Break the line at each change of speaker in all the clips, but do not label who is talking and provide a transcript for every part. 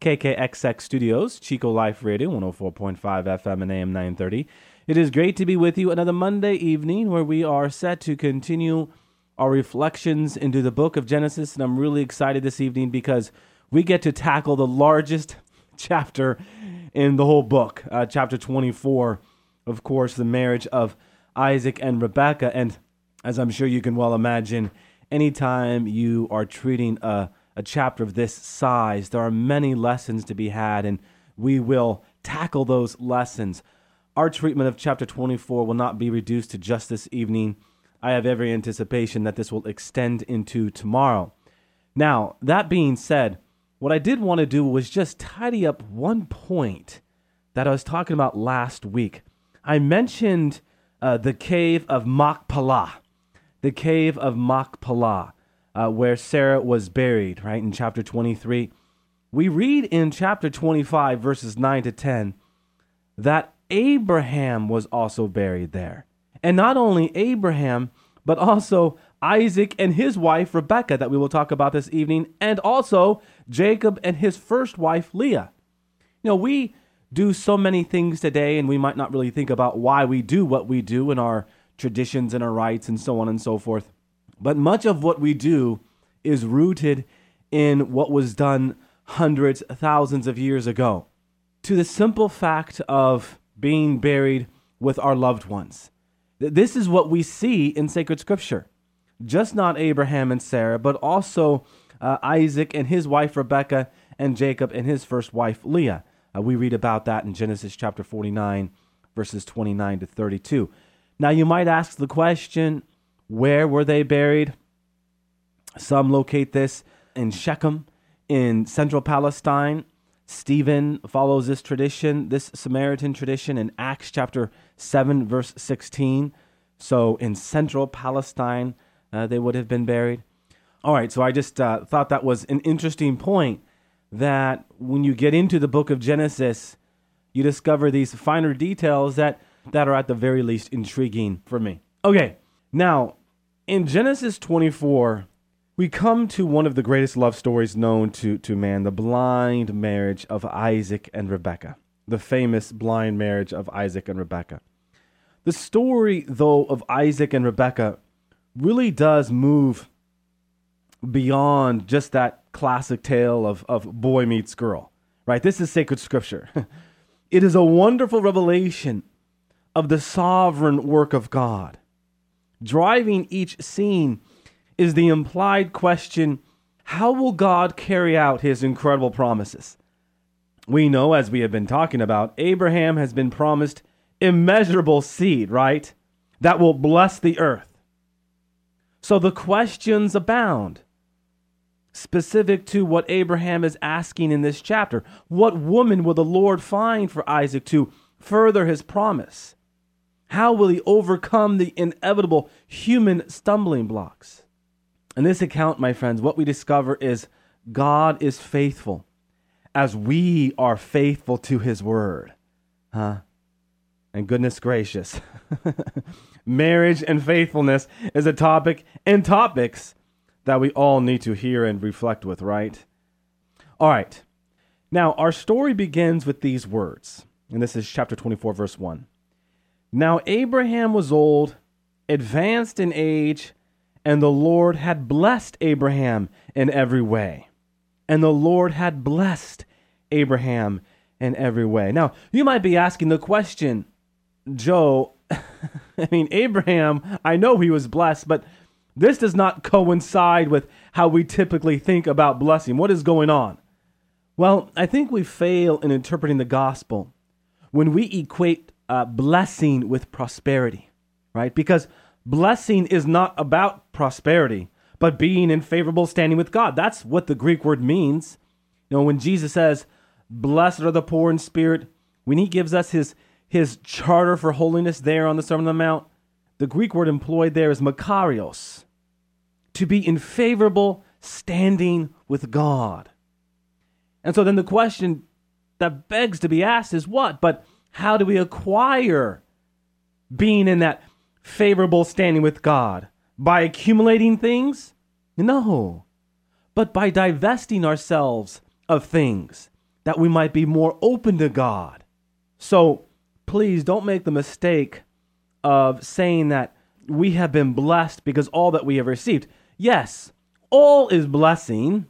KKXX Studios, Chico Life Radio, 104.5 FM and AM 930. It is great to be with you another Monday evening where we are set to continue our reflections into the book of Genesis. And I'm really excited this evening because we get to tackle the largest chapter in the whole book, uh, chapter 24, of course, the marriage of Isaac and Rebekah. And as I'm sure you can well imagine, anytime you are treating a a chapter of this size, there are many lessons to be had, and we will tackle those lessons. Our treatment of chapter 24 will not be reduced to just this evening. I have every anticipation that this will extend into tomorrow. Now, that being said, what I did want to do was just tidy up one point that I was talking about last week. I mentioned uh, the cave of Machpelah. The cave of Machpelah uh, where Sarah was buried, right, in chapter 23. We read in chapter 25, verses 9 to 10, that Abraham was also buried there. And not only Abraham, but also Isaac and his wife Rebekah, that we will talk about this evening, and also Jacob and his first wife Leah. You know, we do so many things today, and we might not really think about why we do what we do in our traditions and our rites and so on and so forth. But much of what we do is rooted in what was done hundreds, thousands of years ago. To the simple fact of being buried with our loved ones. This is what we see in sacred scripture. Just not Abraham and Sarah, but also uh, Isaac and his wife Rebekah and Jacob and his first wife Leah. Uh, we read about that in Genesis chapter 49, verses 29 to 32. Now, you might ask the question where were they buried? Some locate this in Shechem, in central Palestine. Stephen follows this tradition, this Samaritan tradition, in Acts chapter 7, verse 16. So in central Palestine, uh, they would have been buried. All right, so I just uh, thought that was an interesting point that when you get into the book of Genesis, you discover these finer details that, that are at the very least intriguing for me. Okay, now in Genesis 24, we come to one of the greatest love stories known to, to man the blind marriage of Isaac and Rebekah, the famous blind marriage of Isaac and Rebekah. The story, though, of Isaac and Rebekah really does move beyond just that classic tale of, of boy meets girl, right? This is sacred scripture. it is a wonderful revelation of the sovereign work of God Driving each scene is the implied question how will God carry out his incredible promises? We know, as we have been talking about, Abraham has been promised immeasurable seed, right? That will bless the earth. So the questions abound specific to what Abraham is asking in this chapter. What woman will the Lord find for Isaac to further his promise? How will he overcome the inevitable human stumbling blocks? In this account, my friends, what we discover is God is faithful as we are faithful to his word. Huh? And goodness gracious, marriage and faithfulness is a topic and topics that we all need to hear and reflect with, right? All right. Now, our story begins with these words, and this is chapter 24, verse 1. Now Abraham was old, advanced in age, and the Lord had blessed Abraham in every way. And the Lord had blessed Abraham in every way. Now, you might be asking the question, Joe, I mean, Abraham, I know he was blessed, but this does not coincide with how we typically think about blessing. What is going on? Well, I think we fail in interpreting the gospel when we equate uh, blessing with prosperity, right? Because blessing is not about prosperity, but being in favorable standing with God. That's what the Greek word means. You know, when Jesus says, blessed are the poor in spirit, when he gives us his, his charter for holiness there on the Sermon on the Mount, the Greek word employed there is makarios, to be in favorable standing with God. And so then the question that begs to be asked is what? But how do we acquire being in that favorable standing with God? By accumulating things? No. But by divesting ourselves of things that we might be more open to God. So please don't make the mistake of saying that we have been blessed because all that we have received. Yes, all is blessing.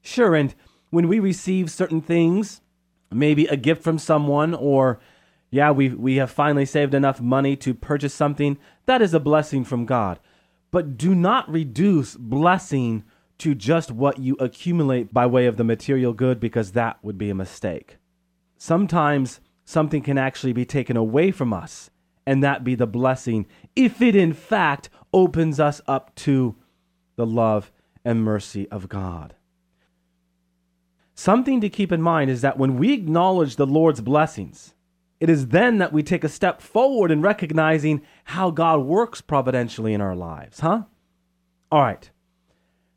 Sure, and when we receive certain things, maybe a gift from someone or yeah, we we have finally saved enough money to purchase something, that is a blessing from God. But do not reduce blessing to just what you accumulate by way of the material good because that would be a mistake. Sometimes something can actually be taken away from us and that be the blessing if it in fact opens us up to the love and mercy of God. Something to keep in mind is that when we acknowledge the Lord's blessings, it is then that we take a step forward in recognizing how God works providentially in our lives, huh? All right.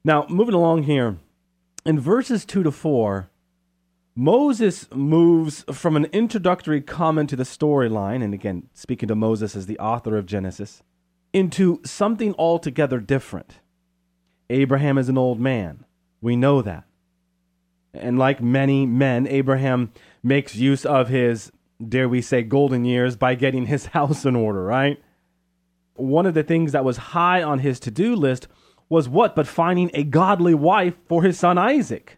Now, moving along here, in verses 2 to 4, Moses moves from an introductory comment to the storyline, and again, speaking to Moses as the author of Genesis, into something altogether different. Abraham is an old man. We know that. And like many men, Abraham makes use of his, dare we say, golden years by getting his house in order, right? One of the things that was high on his to do list was what but finding a godly wife for his son Isaac,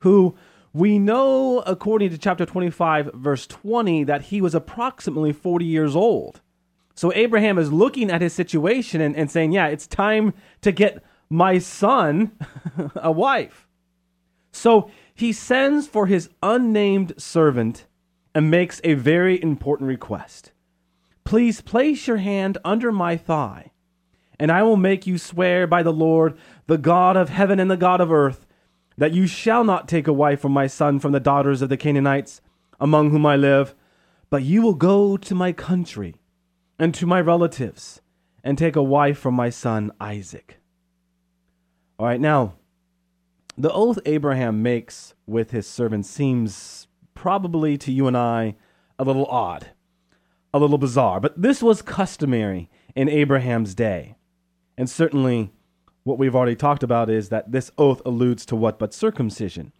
who we know, according to chapter 25, verse 20, that he was approximately 40 years old. So Abraham is looking at his situation and, and saying, Yeah, it's time to get my son a wife. So he sends for his unnamed servant and makes a very important request. Please place your hand under my thigh, and I will make you swear by the Lord, the God of heaven and the God of earth that you shall not take a wife for my son from the daughters of the Canaanites, among whom I live, but you will go to my country and to my relatives and take a wife from my son Isaac. All right, now, the oath Abraham makes with his servant seems probably to you and I a little odd, a little bizarre, but this was customary in Abraham's day. And certainly what we've already talked about is that this oath alludes to what but circumcision.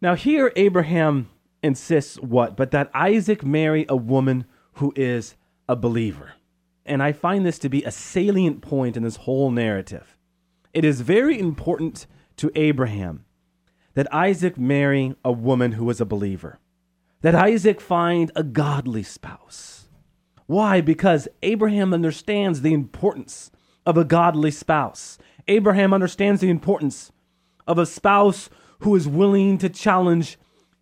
Now, here Abraham insists what? But that Isaac marry a woman who is a believer. And I find this to be a salient point in this whole narrative. It is very important to Abraham that Isaac marry a woman who is a believer, that Isaac find a godly spouse. Why? Because Abraham understands the importance of a godly spouse. Abraham understands the importance of a spouse who is willing to challenge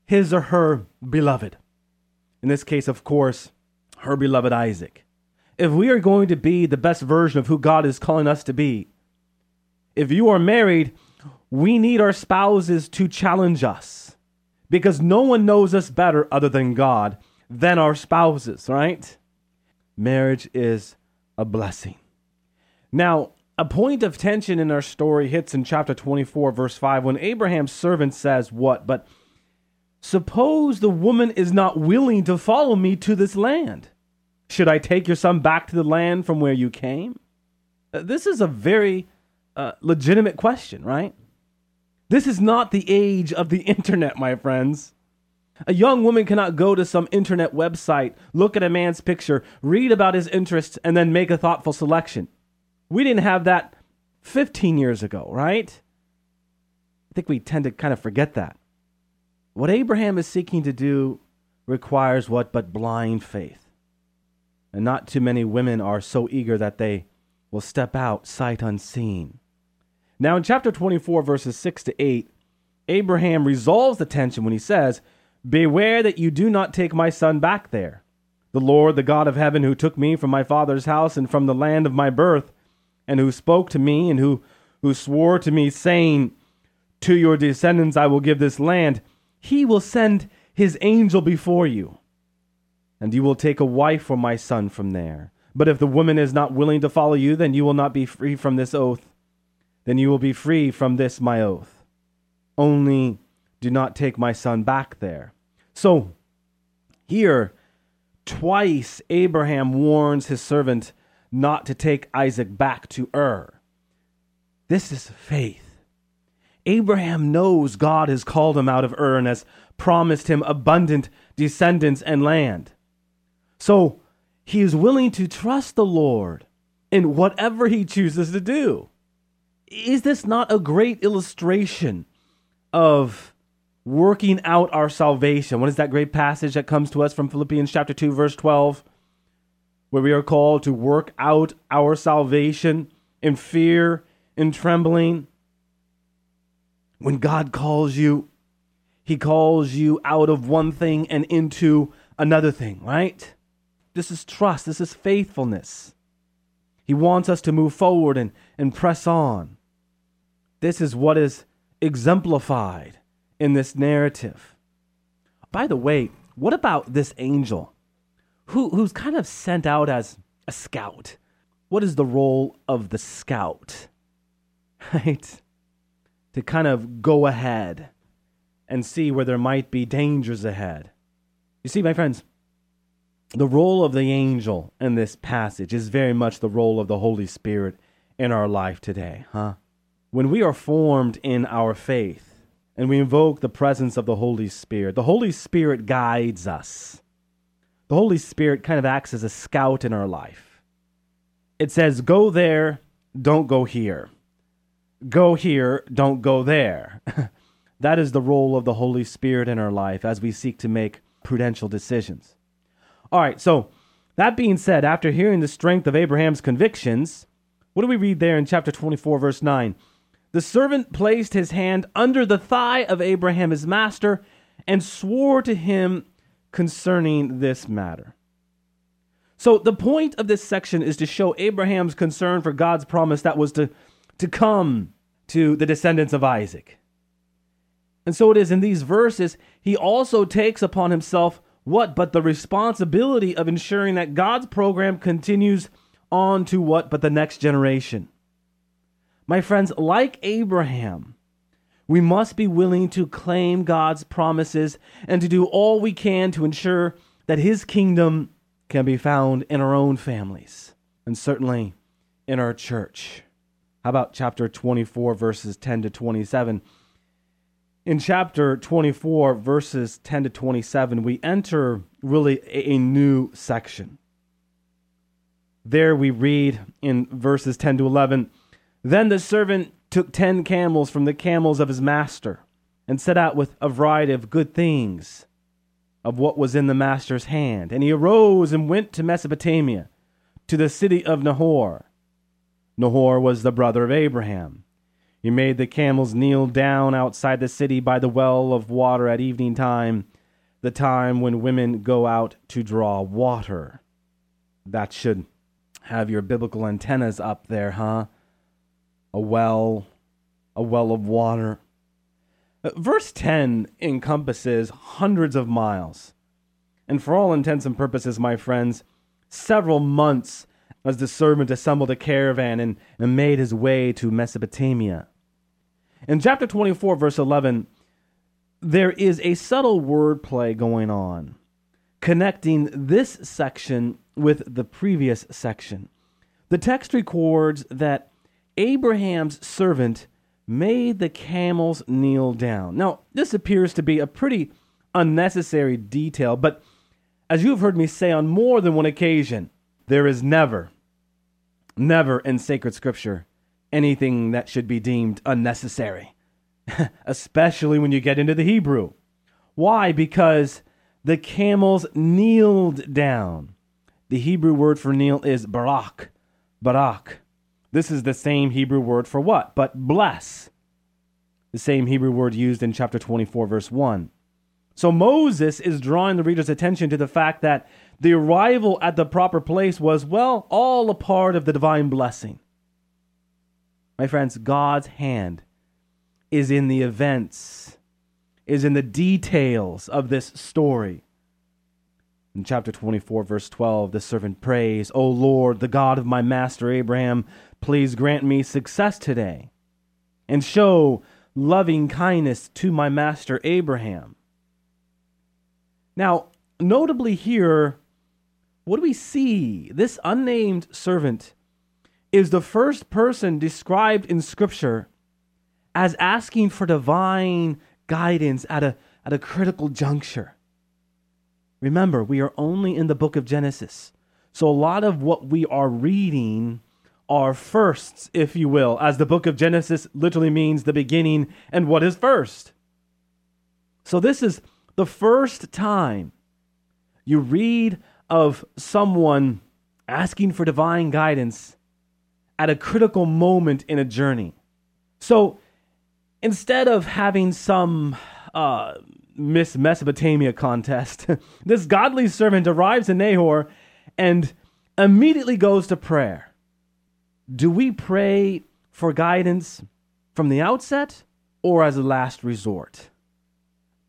his or her beloved. In this case, of course, her beloved Isaac. If we are going to be the best version of who God is calling us to be, if you are married, we need our spouses to challenge us because no one knows us better other than God than our spouses, right? Marriage is a blessing. Now, a point of tension in our story hits in chapter 24, verse 5, when Abraham's servant says, What? But suppose the woman is not willing to follow me to this land. Should I take your son back to the land from where you came? Uh, this is a very uh, legitimate question, right? This is not the age of the internet, my friends. A young woman cannot go to some internet website, look at a man's picture, read about his interests, and then make a thoughtful selection. We didn't have that 15 years ago, right? I think we tend to kind of forget that. What Abraham is seeking to do requires what but blind faith. And not too many women are so eager that they will step out sight unseen. Now, in chapter 24, verses 6 to 8, Abraham resolves the tension when he says, Beware that you do not take my son back there. The Lord, the God of heaven, who took me from my father's house and from the land of my birth, and who spoke to me and who, who swore to me, saying, To your descendants I will give this land, he will send his angel before you, and you will take a wife for my son from there. But if the woman is not willing to follow you, then you will not be free from this oath. Then you will be free from this my oath. Only do not take my son back there. So, here, twice Abraham warns his servant not to take Isaac back to Ur. This is faith. Abraham knows God has called him out of Ur and has promised him abundant descendants and land. So he is willing to trust the Lord in whatever he chooses to do. Is this not a great illustration of working out our salvation? What is that great passage that comes to us from Philippians chapter 2 verse 12 where we are called to work out our salvation in fear and trembling? When God calls you, he calls you out of one thing and into another thing, right? This is trust. This is faithfulness. He wants us to move forward and, and press on. This is what is exemplified in this narrative. By the way, what about this angel who, who's kind of sent out as a scout? What is the role of the scout? Right? To kind of go ahead and see where there might be dangers ahead. You see, my friends, the role of the angel in this passage is very much the role of the Holy Spirit in our life today, huh? When we are formed in our faith and we invoke the presence of the Holy Spirit, the Holy Spirit guides us. The Holy Spirit kind of acts as a scout in our life. It says, Go there, don't go here. Go here, don't go there. That is the role of the Holy Spirit in our life as we seek to make prudential decisions. All right, so that being said, after hearing the strength of Abraham's convictions, what do we read there in chapter 24, verse 9? The servant placed his hand under the thigh of Abraham, his master, and swore to him concerning this matter. So, the point of this section is to show Abraham's concern for God's promise that was to, to come to the descendants of Isaac. And so it is in these verses, he also takes upon himself what but the responsibility of ensuring that God's program continues on to what but the next generation. My friends, like Abraham, we must be willing to claim God's promises and to do all we can to ensure that his kingdom can be found in our own families and certainly in our church. How about chapter 24, verses 10 to 27? in chapter 24, verses 10 to 27, we enter really a, new section. There we read in verses 10 to 11 Then the servant took ten camels from the camels of his master and set out with a variety of good things of what was in the master's hand. And he arose and went to Mesopotamia, to the city of Nahor. Nahor was the brother of Abraham. He made the camels kneel down outside the city by the well of water at evening time, the time when women go out to draw water. That should have your biblical antennas up there, huh? A well, a well of water. Uh, verse 10 encompasses hundreds of miles. And for all intents and purposes, my friends, several months as the servant assembled a caravan and, and made his way to Mesopotamia. In chapter 24, verse 11, there is a subtle wordplay going on, connecting this section with the previous section. The text records that Abraham's servant made the camels kneel down. Now, this appears to be a pretty unnecessary detail, but as you have heard me say on more than one occasion, there is never, never in sacred scripture anything that should be deemed unnecessary, especially when you get into the Hebrew. Why? Because the camels kneeled down. The Hebrew word for kneel is barak. Barak. This is the same Hebrew word for what? But bless. The same Hebrew word used in chapter 24, verse 1. So Moses is drawing the reader's attention to the fact that the arrival at the proper place was, well, all a part of the divine blessing. My friends, God's hand is in the events is in the details of this story. In chapter 24, verse 12, the servant prays, O Lord, the God of my master Abraham, please grant me success today and show loving kindness to my master Abraham. Now, notably here, what do we see? This unnamed servant is the first person described in Scripture as asking for divine guidance at a, at a critical juncture. Remember, we are only in the book of Genesis. So a lot of what we are reading are firsts, if you will, as the book of Genesis literally means the beginning and what is first. So this is the first time you read of someone asking for divine guidance at a critical moment in a journey. So instead of having some uh, Miss Mesopotamia contest, this godly servant arrives in Nahor and immediately goes to prayer. Do we pray for guidance from the outset or as a last resort?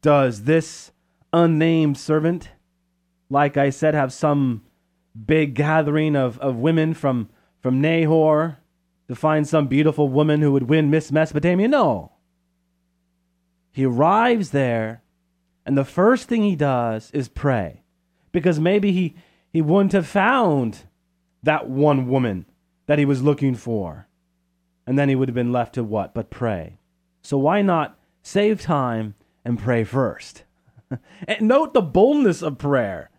Does this unnamed servant, like I said, have some big gathering of, of women from from Nahor to find some beautiful woman who would win Miss Mesopotamia? No. He arrives there, and the first thing he does is pray. Because maybe he, he wouldn't have found that one woman that he was looking for. And then he would have been left to what? But pray. So why not save time and pray first? and note the boldness of prayer.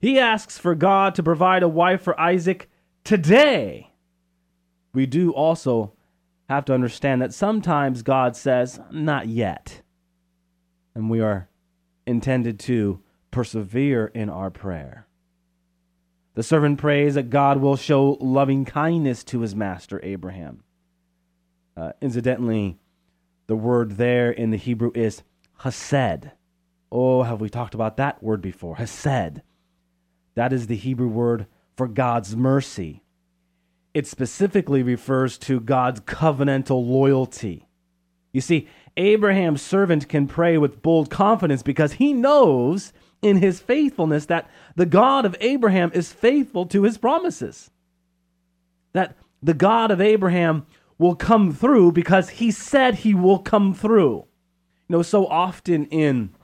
He asks for God to provide a wife for Isaac today. We do also have to understand that sometimes God says, not yet. And we are intended to persevere in our prayer. The servant prays that God will show loving kindness to his master Abraham. Uh, incidentally, the word there in the Hebrew is hesed. Oh, have we talked about that word before? Hesed. That is the Hebrew word for God's mercy. It specifically refers to God's covenantal loyalty. You see, Abraham's servant can pray with bold confidence because he knows in his faithfulness that the God of Abraham is faithful to his promises. That the God of Abraham will come through because he said he will come through. You know, so often in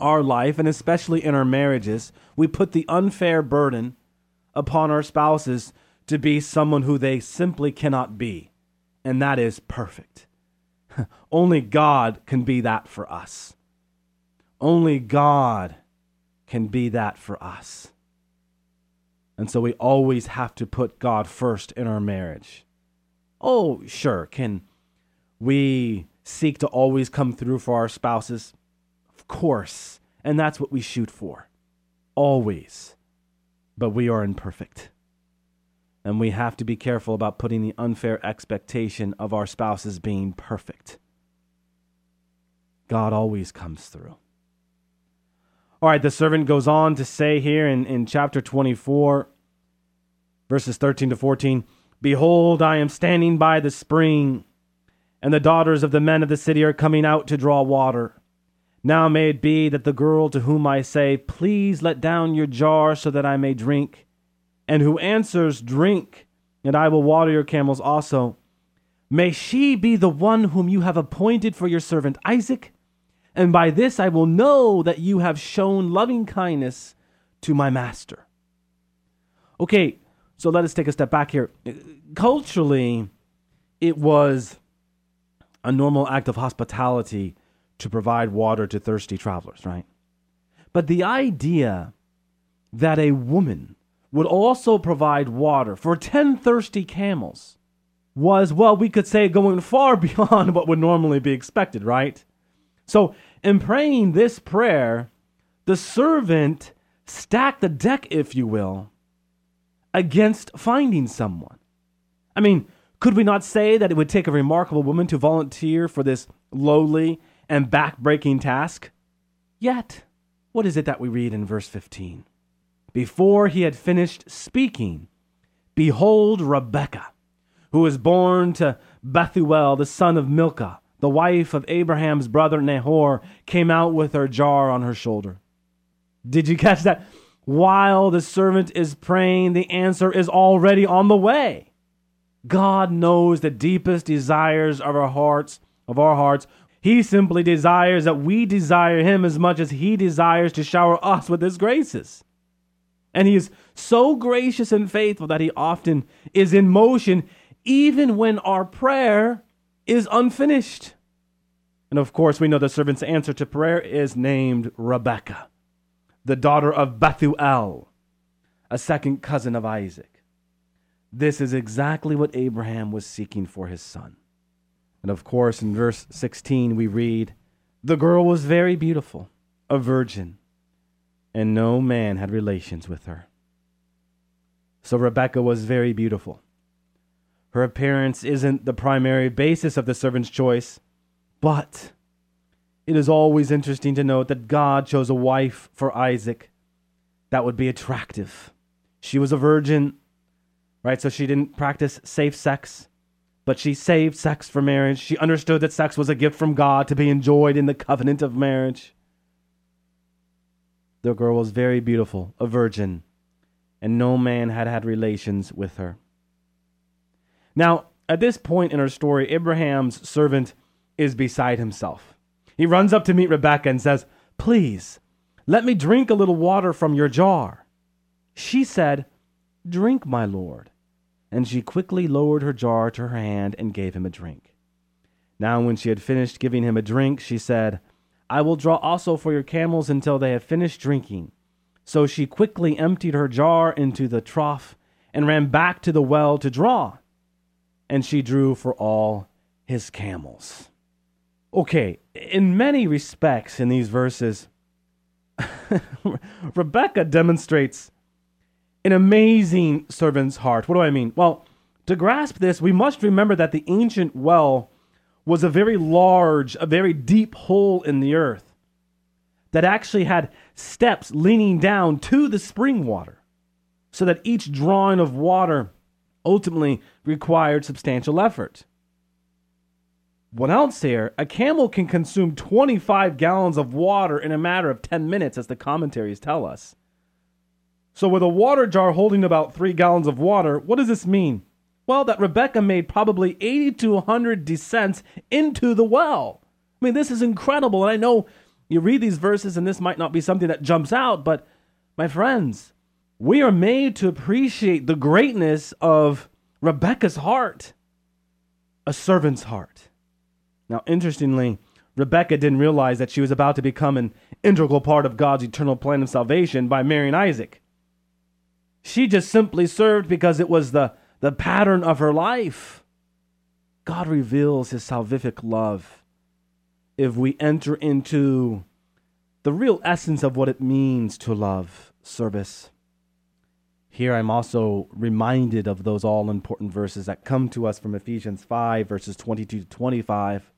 our life, and especially in our marriages, we put the unfair burden upon our spouses to be someone who they simply cannot be, and that is perfect. Only God can be that for us. Only God can be that for us. And so we always have to put God first in our marriage. Oh, sure. Can we seek to always come through for our spouses? Of course. And that's what we shoot for. Always. But we are imperfect. And we have to be careful about putting the unfair expectation of our spouses being perfect. God always comes through. All right, the servant goes on to say here in, in chapter 24, verses 13 to 14 Behold, I am standing by the spring, and the daughters of the men of the city are coming out to draw water. Now may it be that the girl to whom I say, Please let down your jar so that I may drink, and who answers, Drink, and I will water your camels also, may she be the one whom you have appointed for your servant Isaac and by this I will know that you have shown loving kindness to my master. Okay, so let us take a step back here. Culturally, it was a normal act of hospitality to provide water to thirsty travelers, right? But the idea that a woman would also provide water for 10 thirsty camels was, well, we could say going far beyond what would normally be expected, right? So, in praying this prayer, the servant stacked the deck, if you will, against finding someone. I mean, could we not say that it would take a remarkable woman to volunteer for this lowly and back-breaking task? Yet, what is it that we read in verse 15? Before he had finished speaking, behold, Rebekah, who was born to Bethuel, the son of Milcah, the wife of Abraham's brother Nahor, came out with her jar on her shoulder. Did you catch that? While the servant is praying, the answer is already on the way. God knows the deepest desires of our hearts, of our hearts. He simply desires that we desire him as much as he desires to shower us with his graces. And he is so gracious and faithful that he often is in motion even when our prayer is unfinished. And of course, we know the servant's answer to prayer is named Rebekah, the daughter of Bethuel, a second cousin of Isaac. This is exactly what Abraham was seeking for his son. And of course, in verse 16, we read, The girl was very beautiful, a virgin, and no man had relations with her. So Rebekah was very beautiful. Her appearance isn't the primary basis of the servant's choice, but it is always interesting to note that God chose a wife for Isaac that would be attractive. She was a virgin, right? So she didn't practice safe sex, but she saved sex for marriage. She understood that sex was a gift from God to be enjoyed in the covenant of marriage. The girl was very beautiful, a virgin, and no man had had relations with her. Now, at this point in her story, Abraham's servant is beside himself. He runs up to meet Rebekah and says, Please, let me drink a little water from your jar. She said, Drink, my lord. And she quickly lowered her jar to her hand and gave him a drink. Now, when she had finished giving him a drink, she said, I will draw also for your camels until they have finished drinking. So she quickly emptied her jar into the trough and ran back to the well to draw. And she drew for all his camels. Okay, in many respects in these verses, Rebecca demonstrates an amazing servant's heart. What do I mean? Well, to grasp this, we must remember that the ancient well was a very large, a very deep hole in the earth that actually had steps leaning down to the spring water, so that each drawing of water ultimately required substantial effort. What else here? A camel can consume 25 gallons of water in a matter of 10 minutes, as the commentaries tell us. So, with a water jar holding about three gallons of water, what does this mean? Well, that Rebecca made probably 80 to 100 descents into the well. I mean, this is incredible. And I know you read these verses and this might not be something that jumps out, but my friends, we are made to appreciate the greatness of Rebecca's heart, a servant's heart. Now, interestingly, Rebecca didn't realize that she was about to become an integral part of God's eternal plan of salvation by marrying Isaac. She just simply served because it was the, the pattern of her life. God reveals his salvific love if we enter into the real essence of what it means to love service. Here I'm also reminded of those all important verses that come to us from Ephesians 5, verses 22 to 25.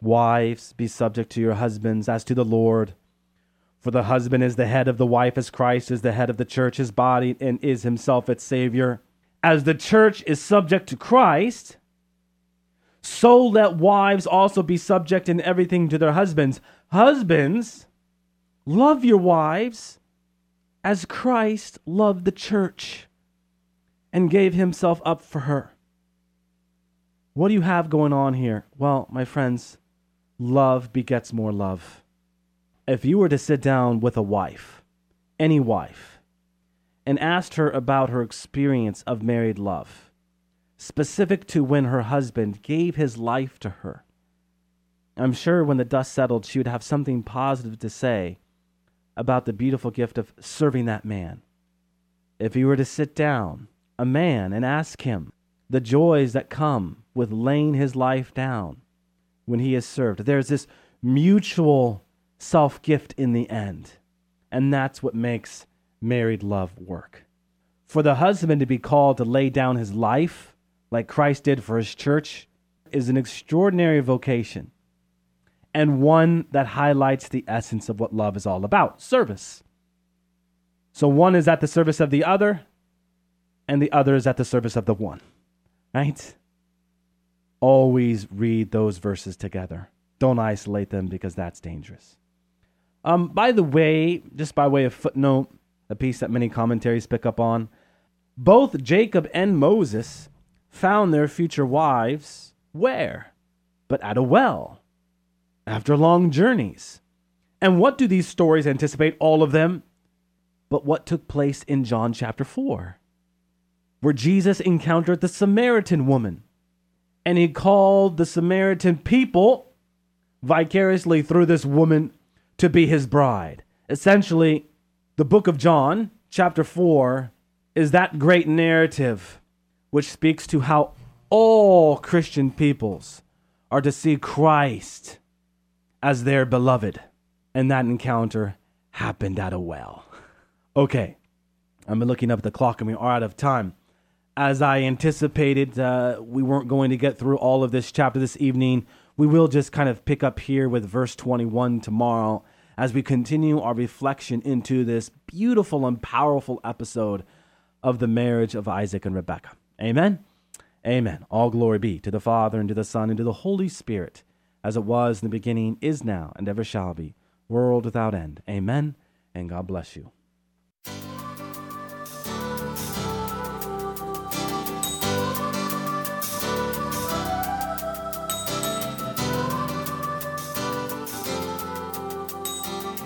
Wives, be subject to your husbands as to the Lord. For the husband is the head of the wife, as Christ is the head of the church, his body, and is himself its Savior. As the church is subject to Christ, so let wives also be subject in everything to their husbands. Husbands, love your wives as Christ loved the church and gave himself up for her. What do you have going on here? Well, my friends, love begets more love. If you were to sit down with a wife, any wife, and asked her about her experience of married love, specific to when her husband gave his life to her, I'm sure when the dust settled, she would have something positive to say about the beautiful gift of serving that man. If you were to sit down, a man, and ask him the joys that come with laying his life down when he is served, there's this mutual self gift in the end. And that's what makes married love work. For the husband to be called to lay down his life, like Christ did for his church, is an extraordinary vocation and one that highlights the essence of what love is all about service. So one is at the service of the other, and the other is at the service of the one. Right? always read those verses together. Don't isolate them because that's dangerous. Um, by the way, just by way of footnote, a piece that many commentaries pick up on, both Jacob and Moses found their future wives where? But at a well, after long journeys. And what do these stories anticipate? All of them. But what took place in John chapter 4, where Jesus encountered the Samaritan woman and he called the Samaritan people vicariously through this woman to be his bride. Essentially, the book of John, chapter 4, is that great narrative which speaks to how all Christian peoples are to see Christ as their beloved. And that encounter happened at a well. Okay, I'm looking up the clock and we are out of time. As I anticipated, uh, we weren't going to get through all of this chapter this evening. We will just kind of pick up here with verse 21 tomorrow as we continue our reflection into this beautiful and powerful episode of the marriage of Isaac and Rebekah. Amen. Amen. All glory be to the Father, and to the Son, and to the Holy Spirit, as it was in the beginning, is now, and ever shall be, world without end. Amen. And God bless you.